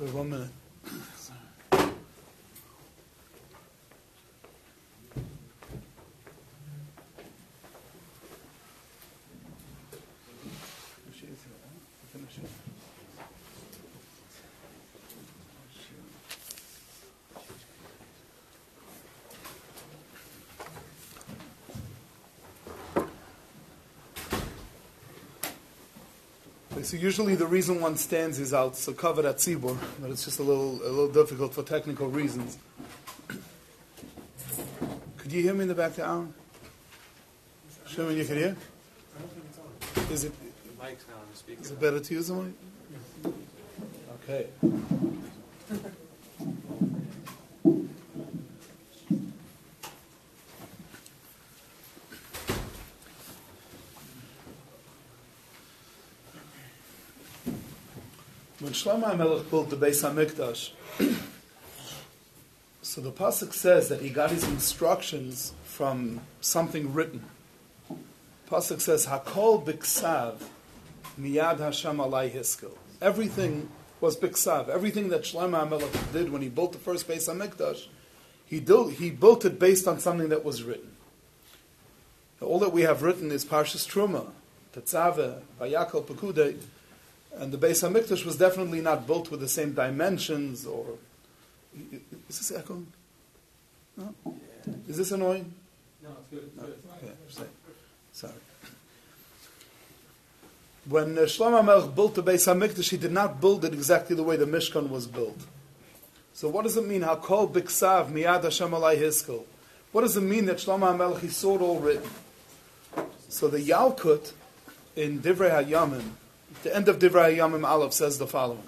Wait one So usually the reason one stands is out so covered at tzibur, but it's just a little a little difficult for technical reasons. Could you hear me in the back to Aaron? Shimon, you can hear? Is it Mike's now on the speaker. is it better to use the mic? Okay. Shlomo HaMelech built the Beis HaMikdash, so the pasuk says that he got his instructions from something written. Pasuk says, "Hakol biksav miyad Hashem alai hiskel." Everything was biksav. Everything that Shlomo HaMelech did when he built the first Beis HaMikdash, he, do, he built it based on something that was written. All that we have written is Parshas Truma, Tetzaveh, Vayakol, Pekudei, and the Beis Hamikdash was definitely not built with the same dimensions. Or is this echoing? No. Is this annoying? No, it's good. No. Okay, sorry. sorry. When uh, Shlomo Melech built the Beis Hamikdash, he did not build it exactly the way the Mishkan was built. So what does it mean? Hakol biksav miyad Hashem alai hiskel. What does it mean that Shlomo HaMelech, he saw it all written? So the Yalkut in Divrei HaYamim, the end of Divrei HaYamim Aleph says the following.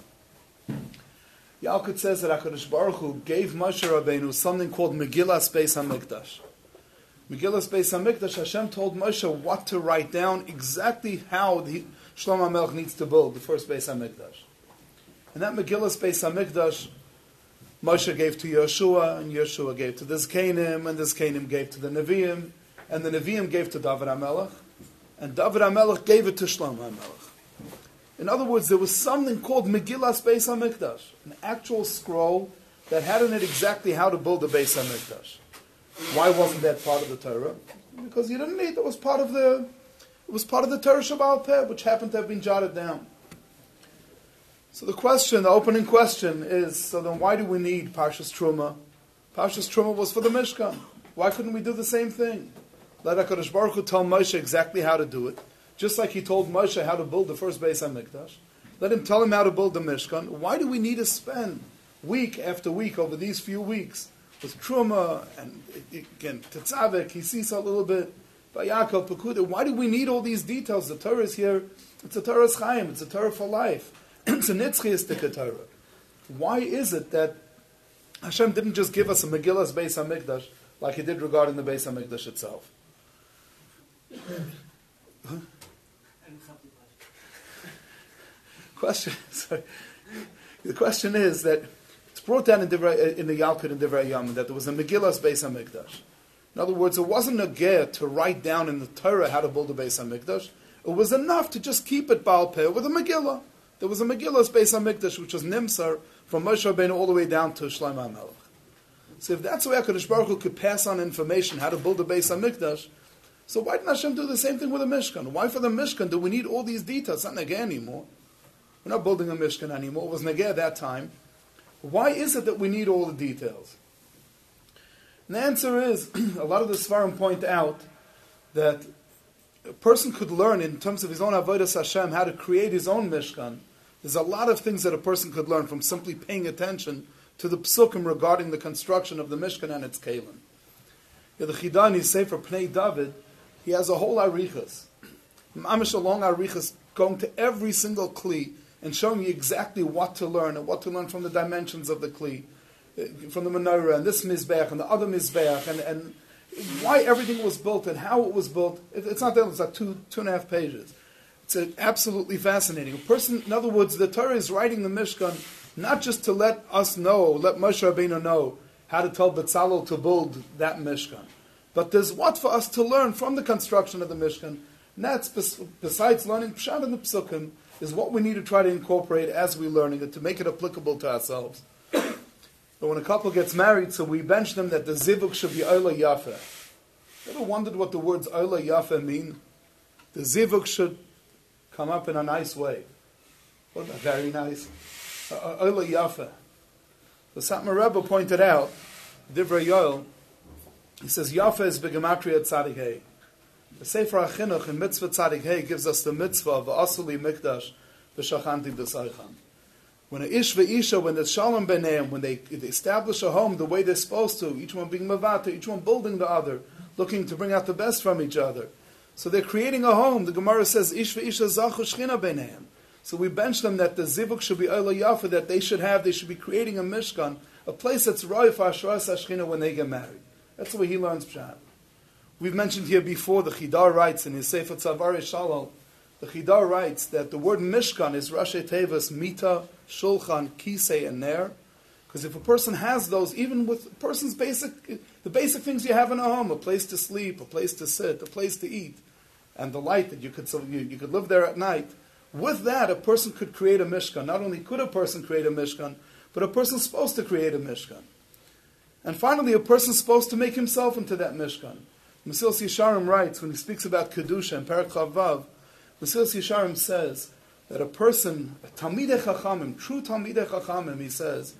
Yalkut says that HaKadosh Baruch Hu gave Moshe Rabbeinu something called Megillas Beis HaMikdash. Megillas Beis HaMikdash, Hashem told Moshe what to write down, exactly how the Shlomo HaMelech needs to build the first Beis HaMikdash. And that Megillas Beis HaMikdash, Moshe gave to Yeshua, and Yeshua gave to the Zkanim, and the Zkanim gave to the Nevi'im, and the Nevi'im gave to David HaMelech, and David HaMelech gave it to Shlomo HaMelech. In other words, there was something called Megillas Beis HaMikdash, an actual scroll that had in it exactly how to build the Beis HaMikdash. Why wasn't that part of the Torah? Because you didn't need it. was part of the it was part of the Torah Shabbat which happened to have been jotted down. So the question, the opening question is: So then, why do we need Parshas Truma? Parshas Truma was for the Mishkan. Why couldn't we do the same thing? Let Hakadosh Baruch Hu tell Moshe exactly how to do it, just like he told Moshe how to build the first Beis HaMikdash, Let him tell him how to build the Mishkan. Why do we need to spend week after week over these few weeks with Truma and again he sees a little bit, Bayakov, Pekuda? Why do we need all these details? The Torah is here. It's a Torah's Chaim. It's a Torah for life. it's a Nitzchiistic Torah. Why is it that Hashem didn't just give us a Megillah's Beis Hamikdash like He did regarding the Beis Hamikdash itself? question. Sorry. The question is that it's brought down in, Divrei, uh, in the Yalkut and Divrei Yam that there was a Megillah's Beis Hamikdash. In other words, it wasn't a ger to write down in the Torah how to build a Beis Hamikdash. It was enough to just keep it Baal Peh with a Megillah. There was a Megillah's Beis Hamikdash which was Nimsar from Moshe Rabbeinu all the way down to Shlomo HaMelech. So if that's the way HaKadosh Baruch Hu could pass on information how to build a Beis Hamikdash, so why didn't Hashem do the same thing with the Mishkan? Why for the Mishkan do we need all these details? It's not Negeh anymore. We're not building a Mishkan anymore. It was Negeh at that time. Why is it that we need all the details? And the answer is, a lot of the Svarim point out that a person could learn in terms of his own Avodah Hashem how to create his own Mishkan. There's a lot of things that a person could learn from simply paying attention to the psukim regarding the construction of the Mishkan and its kalim. The Chidani Sefer Pnei David, he has a whole arichas, mamish a long arichas, going to every single kli and showing you exactly what to learn and what to learn from the dimensions of the kli, uh, from the menorah and this mizbeach and the other mizbeach and, and why everything was built and how it was built. It's not that it's like two two and a half pages. It's absolutely fascinating. A person, in other words, the Torah is writing the Mishkan not just to let us know, let Moshe Rabbeinu know how to tell Betzalel to build that Mishkan, but there's what for us to learn from the construction of the Mishkan And that's bes- besides learning Pshat and the Psukim, is what we need to try to incorporate as we're learning it to make it applicable to ourselves. But when a couple gets married, so we bench them that the zivuk should be Ola Yafa. Ever wondered what the words Ola Yafa mean? The zivuk should come up in a nice way. What about very nice? Uh, uh, Ola Yafa. The Satmar Rebbe pointed out, Divrei Yoel, he says Yafa is begematria tzadik hey. The Sefer HaChinuch in Mitzvah Tzadik Hey gives us the mitzvah of Asuli Mikdash v'shachanti b'saycham. When a ish ve'isha, when there's shalom b'neim, when they, they establish a home the way they're supposed to, each one being mavata, each one building the other, looking to bring out the best from each other. So they're creating a home. The Gemara says, ish ve'isha zachu shchina b'neim. So we bench them that the zivuk should be oila yafa, that they should have, they should be creating a mishkan, a place that's roy for when they get married. That's the way he learns pshat. We've mentioned here before, the Chidar writes in his Sefer Tzavar Shalal, the Chidar writes that the word Mishkan is Rashi Tevas, Mita, Shulchan, Kisei, and Ner. Because if a person has those, even with a person's basic, the basic things you have in a home, a place to sleep, a place to sit, a place to eat, and the light that you could, so you, you could live there at night, with that, a person could create a Mishkan. Not only could a person create a Mishkan, but a person's supposed to create a Mishkan. And finally, a person's supposed to make himself into that Mishkan. Mesilas Yesharim writes, when he speaks about Kedusha and Perak Chavav, Mesilas Yesharim says that a person, a Talmidei Chachamim, true Talmidei Chachamim, he says,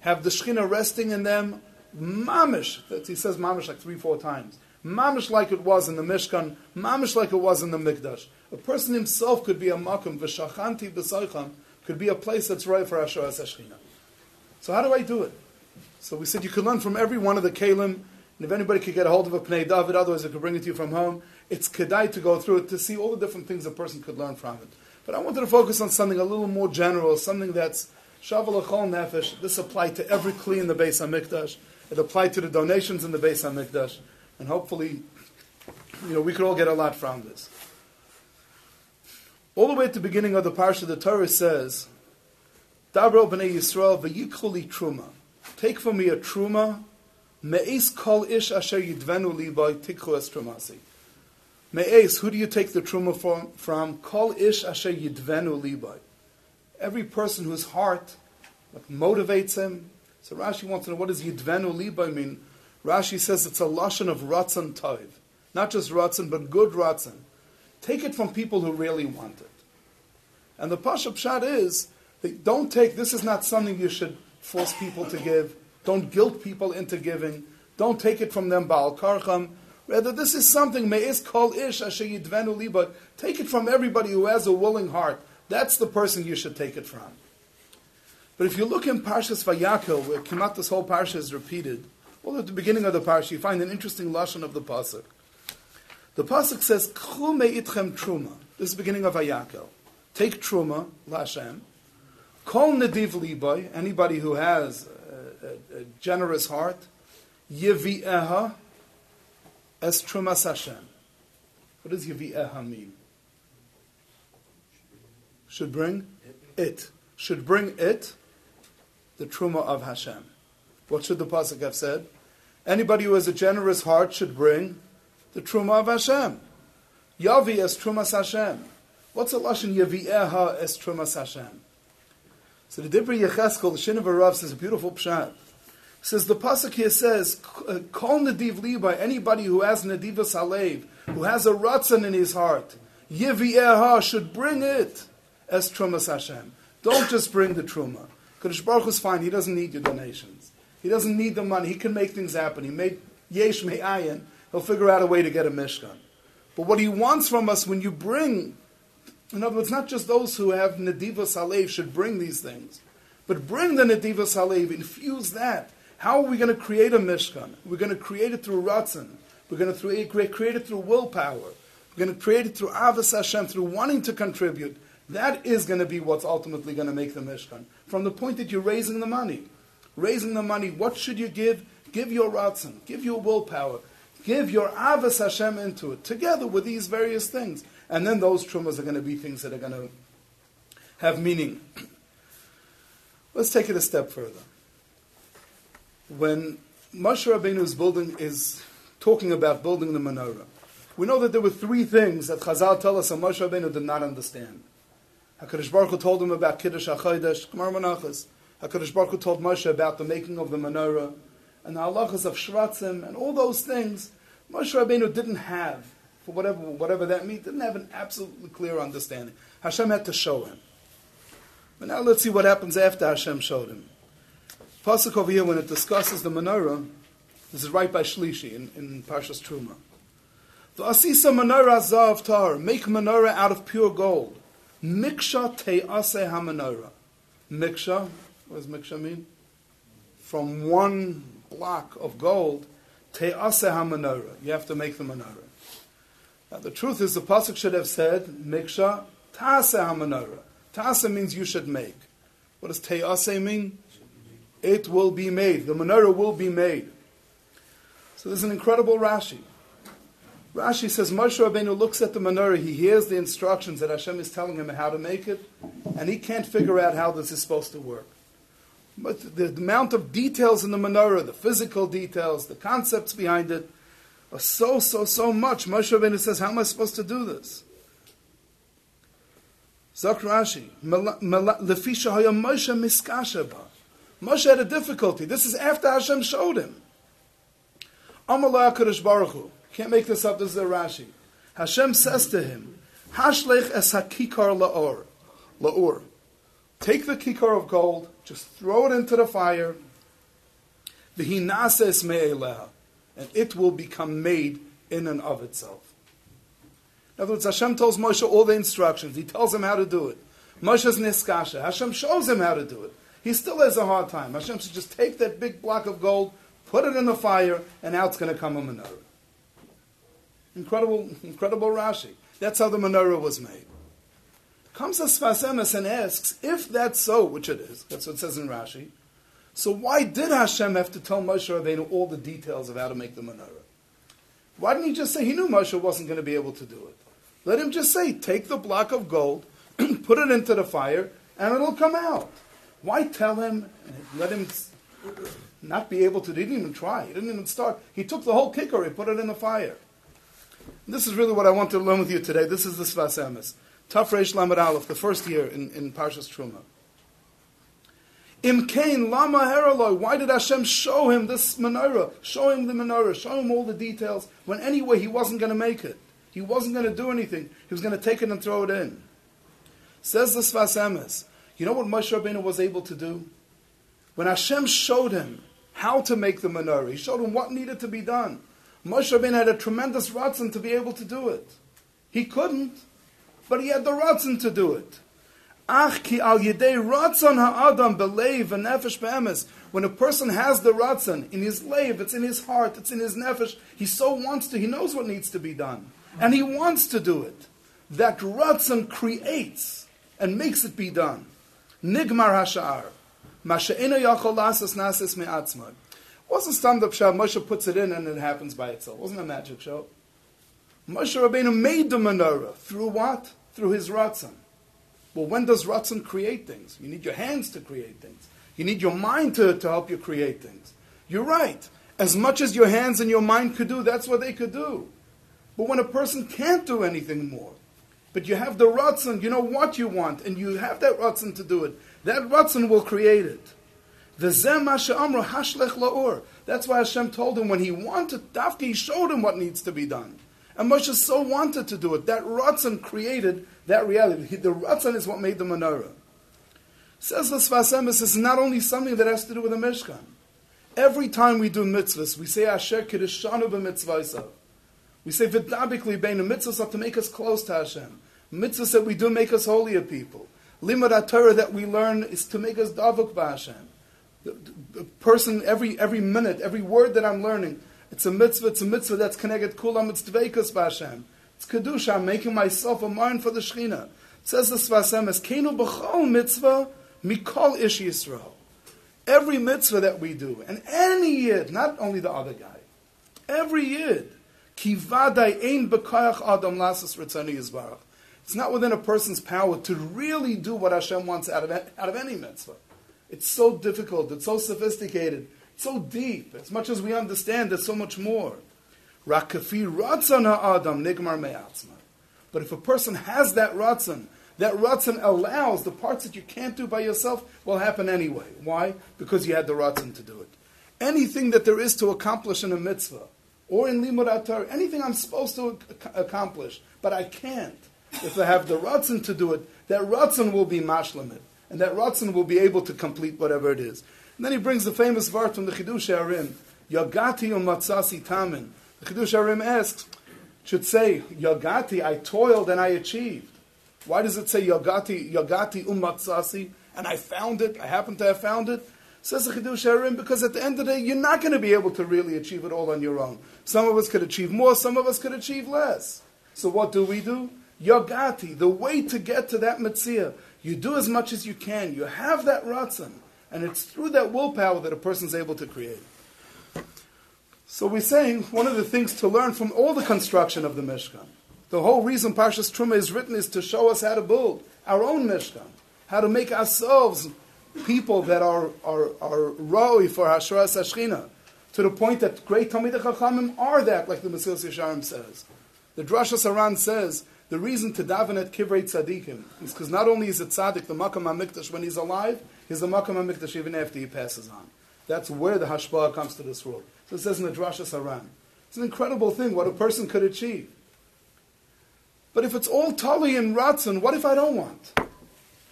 have the Shechina resting in them, mamish, he says mamish like three, four times, mamish like it was in the Mishkan, mamish like it was in the Mikdash. A person himself could be a makom, v'shachanti b'soicham, could be a place that's right for Asher Shechina. So how do I do it? So we said you could learn from every one of the Kalim, and if anybody could get a hold of a Pnei David, otherwise I could bring it to you from home. It's kedai to go through it to see all the different things a person could learn from it. But I wanted to focus on something a little more general, something that's shaval achol nefesh. This applied to every kli in the Beis Hamikdash. It applied to the donations in the Beis Hamikdash, and hopefully, you know, we could all get a lot from this. All the way at the beginning of the parsha, the Torah says, "Davro b'nei Yisrael v'yikhuli truma." Take from me a truma Me'es kol ish asher yidvenu liboy tikhu es trumasi. Me'es, who do you take the truma from? From kol ish asher yidvenu liboy. Every person whose heart what motivates him. So Rashi wants to know what does yidvenu liboy mean. Rashi says it's a lashon of ratzon toiv, not just ratzon, but good ratzon. Take it from people who really want it. And the pasha pshat is that don't take. This is not something you should force people to give. Don't guilt people into giving. Don't take it from them, Baal Karcham. Rather, this is something, Me'is kol ish asher yidvenu liba. Take it from everybody who has a willing heart. That's the person you should take it from. But if you look in Parshas Vayakel, where Kimat this whole Parsha is repeated, well, at the beginning of the Parsha, you find an interesting lashon of the Pasuk. The Pasuk says, K'chu me'itchem truma. This is the beginning of Vayakel. Take truma, Lashem. Kol nediv liboy, anybody who has a, a, generous heart, Yevi'eha es Trumas Hashem. What does Yevi'eha mean? Should bring it. Should bring it, the Truma of Hashem. What should the Pasuk have said? Anybody who has a generous heart should bring the Truma of Hashem. Yavi es Trumas Hashem. What's a lashon Yevi'eha es Trumas Hashem? So the Divrei Yecheskel, the Shinover Rav, says a beautiful pshat. Says the pasuk here says, "Call nadiv liba anybody who has nadivas alev, who has a ratzon in his heart, yivieha should bring it as trumas Hashem. Don't just bring the truma. Kadosh Baruch is fine. He doesn't need your donations. He doesn't need the money. He can make things happen. He made yesh me'ayin. He'll figure out a way to get a mishkan. But what he wants from us when you bring in other words, not just those who have Nadiva Salev should bring these things, but bring the Nadiva Salev, infuse that. How are we going to create a Mishkan? We're going to create it through Ratzon. We're going to eh, create it through willpower. We're going to create it through Avos Hashem, through wanting to contribute. That is going to be what's ultimately going to make the Mishkan. From the point that you're raising the money. Raising the money, what should you give? Give your Ratzon, give your willpower, give your Avos Hashem into it, together with these various things. And then those trumas are going to be things that are going to have meaning. Let's take it a step further. When Moshe Rabbeinu is building, is talking about building the menorah, We know that there were three things that Chazal tell us that Moshe Rabbeinu did not understand. HaKadosh Baruch Hu told him about Kiddush HaChodesh, Gemara Menachos. HaKadosh Baruch Hu told Moshe about the making of the menorah, and the halachas of Shratzim, and all those things Moshe Rabbeinu didn't have, for whatever, whatever that means, didn't have an absolutely clear understanding. Hashem had to show him. But now let's see what happens after Hashem showed him. Pasuk over here, when it discusses the menorah, this is right by Shlishi in, in Parshas Truma. The Asisa menorah zav tar, make menorah out of pure gold. Miksha te'ase ha-menorah. Miksha, what does miksha mean? From one block of gold, te'ase ha-menorah. You have to make the menorah. Now the truth is, the pasuk should have said, miksha ta'ase ha-menorah. Ta'ase means you should make. What does te'ase mean? It will be made. The menorah will be made. So there's an incredible Rashi. Rashi says Moshe Rabbeinu looks at the menorah, he hears the instructions that Hashem is telling him how to make it, and he can't figure out how this is supposed to work. But the, amount of details in the menorah, the physical details, the concepts behind it, so, so, so much. Moshe Rabbeinu says, how am I supposed to do this? Zok Rashi, Lefisha Haya Moshe Miskashaba. Moshe had a difficulty. This is after Hashem showed him. Amallah Kadosh Baruch Hu. Can't make this up. This is a Rashi. Hashem says to him, Hashlech es hakikar laor. Laor. Take the kikar of gold, just throw it into the fire. V'hinases me'eleha. And it will become made in and of itself. In other words, Hashem tells Moshe all the instructions. He tells him how to do it. Moshe's niskasha. Hashem shows him how to do it. He still has a hard time. Hashem says, just take that big block of gold, put it in the fire, and out it's going to come a menorah. Incredible, incredible Rashi. That's how the menorah was made. Comes a Sfas Emes and asks, if that's so, which it is, that's what it says in Rashi, so why did Hashem have to tell Moshe Rabbeinu all the details of how to make the menorah? Why didn't he just say he knew Moshe wasn't going to be able to do it? Let him just say, take the block of gold, put it into the fire, and it'll come out. Why tell him, let him not be able to, he didn't even try, he didn't even start. He took the whole kicker, he put it in the fire. This is really what I want to learn with you today. This is the Sfas Emes. Taf Reish Lamed Aleph, the first year in, in Parshas Truma. Im Kain Lama Heraloi. Why did Hashem show him this menorah? Show him the menorah. Show him all the details. When anyway he wasn't going to make it. He wasn't going to do anything. He was going to take it and throw it in. Says the Sfas Emes. You know what Moshe Rabbeinu was able to do? When Hashem showed him how to make the menorah, he showed him what needed to be done. Moshe Rabbeinu had a tremendous ratzon to be able to do it. He couldn't, but he had the ratzon to do it. Ach ki al yedei ratzon ha'adam belev v'nefesh be'emes. When a person has the ratzon in his lave, it's in his heart, it's in his nefesh, he so wants to, he knows what needs to be done. And he wants to do it. That ratzon creates and makes it be done. Nigmar hashar. Masha'ina yachol lasas nasis me'atzmai wasn't stand up shah. Moshe puts it in and it happens by itself. Wasn't a magic show. Moshe Rabbeinu made the menorah through what? Through his ratzon. Well, when does ratzon create things? You need your hands to create things. You need your mind to, to help you create things. You're right. As much as your hands and your mind could do, that's what they could do. But when a person can't do anything more, but you have the ratzon, you know what you want, and you have that ratzon to do it, that ratzon will create it. That's why Hashem told him when he wanted, Dafki, he showed him what needs to be done. And Moshe so wanted to do it. That Ratzon created that reality. The Ratzon is what made the menorah. Says the Sfas Emes, it's not only something that has to do with the Mishkan. Every time we do mitzvahs, we say Asher Kiddishanu b'mitzvahsa. We say Vidabikli bein mitzvahs are to make us close to Hashem. Mitzvahs that we do make us holier people. Limud Torah that we learn is to make us davuk b'Hashem the, the person every every minute, every word that I'm learning, it's a mitzvah. It's a mitzvah that's connected kulam. It's dveikus b'Hashem. It's kedusha. I'm making myself a mind for the Shechina. It says the Sfas Emes, kenu b'chol mitzvah mikol ish Yisrael. Every mitzvah that we do, and any yid, not only the other guy, every yid, kivadai ein b'koyach adam lasas ritzani yizbarach. It's not within a person's power to really do what Hashem wants out of, out of any mitzvah. It's so difficult, it's so sophisticated, it's so deep. As much as we understand, there's so much more. Rakafi ratzon ha'adam nigmar me'atzma. But if a person has that ratzon, that ratzon allows the parts that you can't do by yourself will happen anyway. Why? Because you had the ratzon to do it. Anything that there is to accomplish in a mitzvah, or in limud atar, anything I'm supposed to ac- accomplish, but I can't. If I have the ratzon to do it, that ratzon will be mashlamit, and that ratzon will be able to complete whatever it is. And then he brings the famous verse from the Chidushei HaRim, Yagati umatzasi tamin. The Chidushei HaRim asks, should say, Yagati, I toiled and I achieved. Why does it say Yagati, Yagati umatzasi, and I found it, I happen to have found it? Says the Chidushei HaRim, because at the end of the day, you're not going to be able to really achieve it all on your own. Some of us could achieve more, some of us could achieve less. So what do we do? Yagati, the way to get to that mitzvah, you do as much as you can. You have that ratzon, and it's through that willpower that a person's able to create. So we're saying one of the things to learn from all the construction of the Mishkan. The whole reason Parshas Truma is written is to show us how to build our own Mishkan, how to make ourselves people that are are are roi for Hashras Hashchina, to the point that great Talmidei Chachamim are that, like the Mesilas Yesharim says. The Drasha Saran says the reason to daven at Kivrei Tzadikim is because not only is it tzaddik the Makam HaMikdash when he's alive, he's the Makam HaMikdash even after he passes on. That's where the Hashpah comes to this world. So it says in the Saran. It's an incredible thing what a person could achieve. But if it's all Tali and Ratzon, what if I don't want?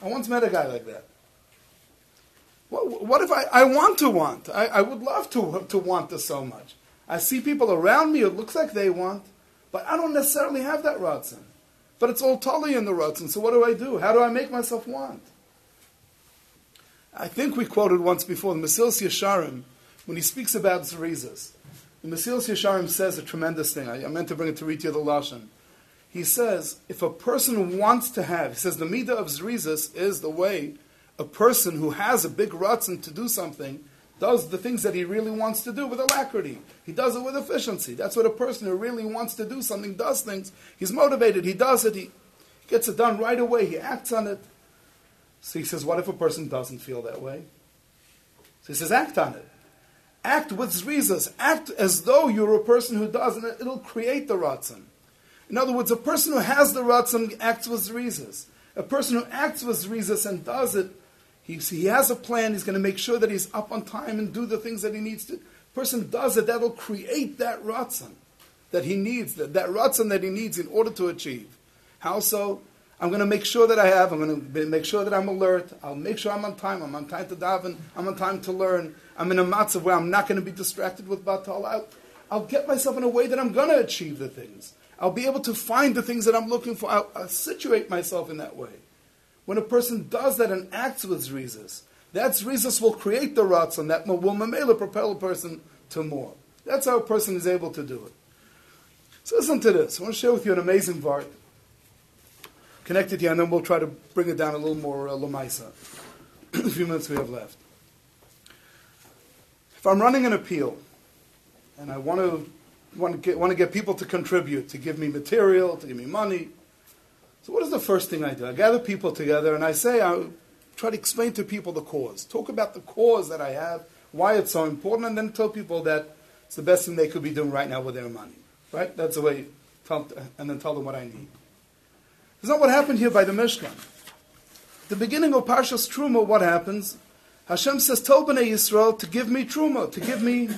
I once met a guy like that. What, what if I, I want to want? I, I would love to, to want this so much. I see people around me, it looks like they want, but I don't necessarily have that Ratzon. But it's all Tali in the Ratzon, so what do I do? How do I make myself want? I think we quoted once before the Mesilas Yesharim, when he speaks about Zerizas. The Mesilas Yesharim says a tremendous thing. I, I meant to bring it to read you the Lashon. He says, if a person wants to have, he says the Midah of Zerizas is the way a person who has a big ratzon to do something does the things that he really wants to do with alacrity. He does it with efficiency. That's what a person who really wants to do something does things. He's motivated. He does it. He gets it done right away. He acts on it. So he says, what if a person doesn't feel that way? So he says, act on it. Act with zrizas. Act as though you're a person who does, and it'll create the ratzon. In other words, a person who has the ratzon acts with zrizas. A person who acts with zrizas and does it, he, he has a plan. He's going to make sure that he's up on time and do the things that he needs to. Person does it. That'll create that ratzon that he needs. That that ratzon that he needs in order to achieve. How so? I'm going to make sure that I have. I'm going to make sure that I'm alert. I'll make sure I'm on time. I'm on time to daven. I'm on time to learn. I'm in a matzav where I'm not going to be distracted with batal. I'll, I'll get myself in a way that I'm going to achieve the things. I'll be able to find the things that I'm looking for. I'll, I'll situate myself in that way. When a person does that and acts with zrizas, that zrizas will create the ratzon that will mamela propel a person to more. That's how a person is able to do it. So listen to this. I want to share with you an amazing vart connected here, and then we'll try to bring it down a little more uh, lamaisa. a few minutes we have left. If I'm running an appeal, and I want to want to get want to get people to contribute, to give me material, to give me money. So what is the first thing I do? I gather people together and I say I try to explain to people the cause. Talk about the cause that I have, why it's so important, and then tell people that it's the best thing they could be doing right now with their money. Right? That's the way. Tell, and then tell them what I need. It's not what happened here by the Mishkan. The beginning of Parshas Truma, what happens? Hashem says, Tell Bnei Yisrael to give me Truma, to give me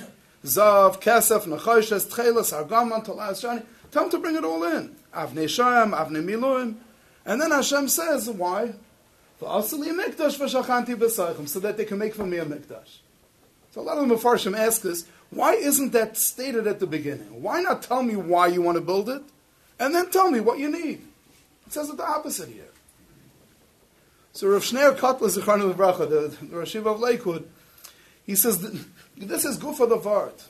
Zav, Kesef, Nechoshes, Tchelas, Argaman, Talas, Shani. Tell them to bring it all in. Avnei Shayam, Avnei Miluim. And then Hashem says, why? So that they can make for me a mikdash. So a lot of the Mepharshim ask us, why isn't that stated at the beginning? Why not tell me why you want to build it, and then tell me what you need? It says the opposite here. So Rav Shneur Kotler Zichranu Bracha, the, the Rashiv of Lakewood, he says this is good for the Vart.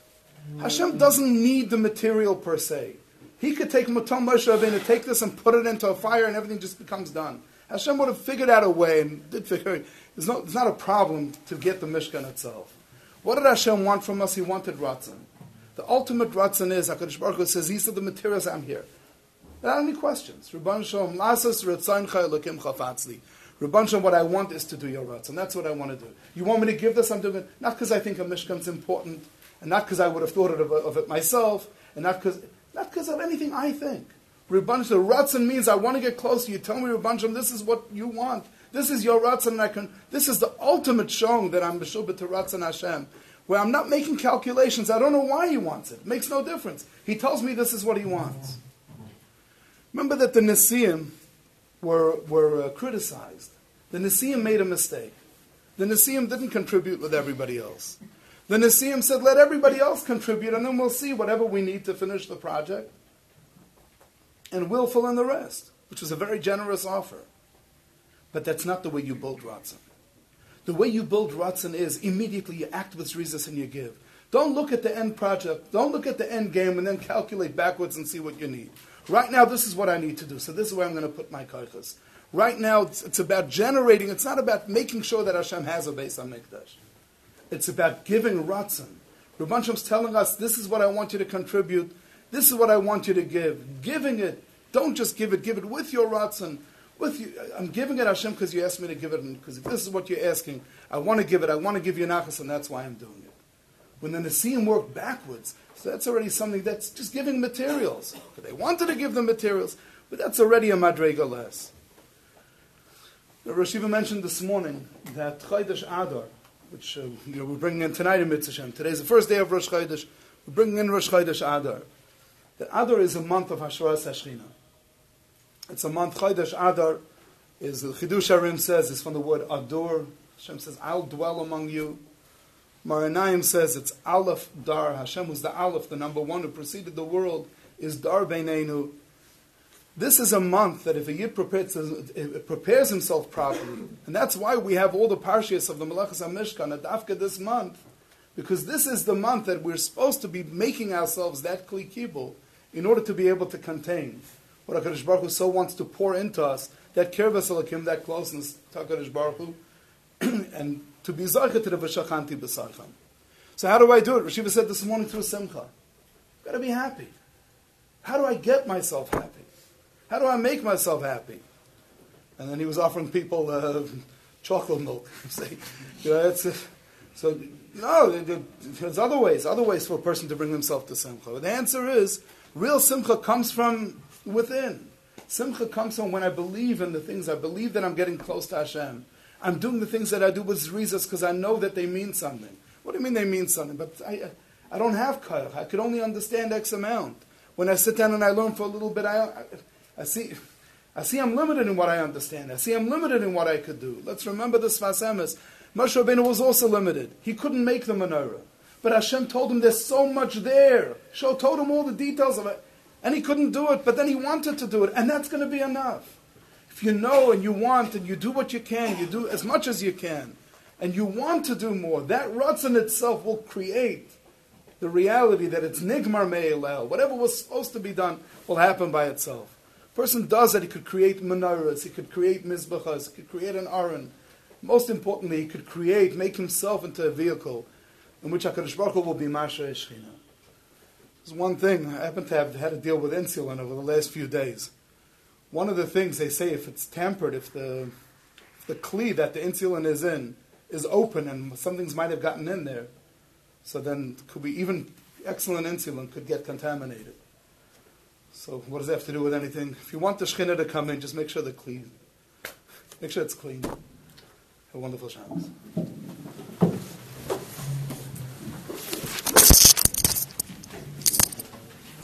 Hashem doesn't need the material per se. He could take Matam Moshe Rabbeinu, take this and put it into a fire and everything just becomes done. Hashem would have figured out a way and did figure it. It's not, it's not a problem to get the Mishkan itself. What did Hashem want from us? He wanted Ratzon. The ultimate Ratzon is, HaKadosh Baruch Hu says, these are the materials I'm here. Without any questions. Rabban Shalom, Lasas Ratzoncha Elokim Chafatzli. Rabban Shalom, what I want is to do your Ratzon. That's what I want to do. You want me to give this? I'm doing it. Not because I think a Mishkan's important, and not because I would have thought of, of it myself, and not because not because of anything I think. Rabban the Ratzon means I want to get close to you. Tell me, Rabban this is what you want. This is your Ratzon, and I can. This is the ultimate showing that I'm Meshubah to Ratzon Hashem, where I'm not making calculations. I don't know why he wants it. it. Makes no difference. He tells me this is what he wants. Remember that the Nisim were were uh, criticized. The Nisim made a mistake. The Nisim didn't contribute with everybody else. The Nisim said, let everybody else contribute, and then we'll see whatever we need to finish the project and we'll fill in the rest, which was a very generous offer. But that's not the way you build Ratzon. The way you build Ratzon is immediately you act with zrizas and you give. Don't look at the end project, don't look at the end game and then calculate backwards and see what you need. Right now, this is what I need to do, so this is where I'm going to put my kaichas. Right now, it's, it's, about generating, it's not about making sure that Hashem has a Beis HaMikdash. It's about giving Ratzon. Rabban telling us, this is what I want you to contribute this is what I want you to give. Giving it, don't just give it, give it with your ratzon. With you, I'm giving it Hashem because you asked me to give it, because if this is what you're asking, I want to give it, I want to give you nachas, and that's why I'm doing it. When the Nasiim work backwards, so that's already something that's just giving materials. They wanted to give them materials, but that's already a madrega less. The Rosh mentioned this morning that Chodesh Adar, which uh, you know, we're bringing in tonight in Mitzvah Today's the first day of Rosh Chodesh. We're bringing in Rosh Chodesh Adar. The Adar is a month of Hashras Hashchina. It's a month, Chodesh Adar, is the Chidushei HaRim says, is from the word Adur. Hashem says, I'll dwell among you. Me'or Einayim says it's Aleph Dar. Hashem was the Aleph, the number one who preceded the world, is Dar Beinenu. This is a month that if a Yid prepares, uh, prepares himself properly, and that's why we have all the parshias of the Malachas HaMishkan at Dafka this month, because this is the month that we're supposed to be making ourselves that Kli Kibul, in order to be able to contain what HaKadosh Baruch Hu so wants to pour into us, that kirvas that closeness to HaKadosh Baruch Hu, and to be zarcha to the v'shachanti b'sarcham. So how do I do it? Rashiva said this morning through Simcha. I've got to be happy. How do I get myself happy? How do I make myself happy? And then he was offering people uh, chocolate milk. You know, it's, uh, so no, there's other ways, other ways for a person to bring himself to Simcha. The answer is Real simcha comes from within. Simcha comes from when I believe in the things, I believe that I'm getting close to Hashem. I'm doing the things that I do with zrizas because I know that they mean something. What do you mean they mean something? But I, I don't have koyach. I could only understand X amount. When I sit down and I learn for a little bit, I, I, I see, I see I'm limited in what I understand. I see I'm limited in what I could do. Let's remember the Sfas Emes. Moshe Rabbeinu was also limited. He couldn't make the menorah. But Hashem told him there's so much there. Show told him all the details of it. And he couldn't do it, but then he wanted to do it. And that's going to be enough. If you know and you want and you do what you can, you do as much as you can, and you want to do more, that ruts in itself will create the reality that it's nigmar me'elel. Whatever was supposed to be done will happen by itself. person does that, he could create menorahs, he could create mizbachas, he could create an aron. Most importantly, he could create, make himself into a vehicle in which HaKadosh Baruch Hu will be Masha Eshchina. There's one thing, I happen to have had to deal with insulin over the last few days. One of the things they say, if it's tampered, if the, if the kli that the insulin is in is open and some things might have gotten in there, so then could be even excellent insulin could get contaminated. So what does that have to do with anything? If you want the shechina to come in, just make sure the clean. Make sure it's clean. Have a wonderful Shabbos.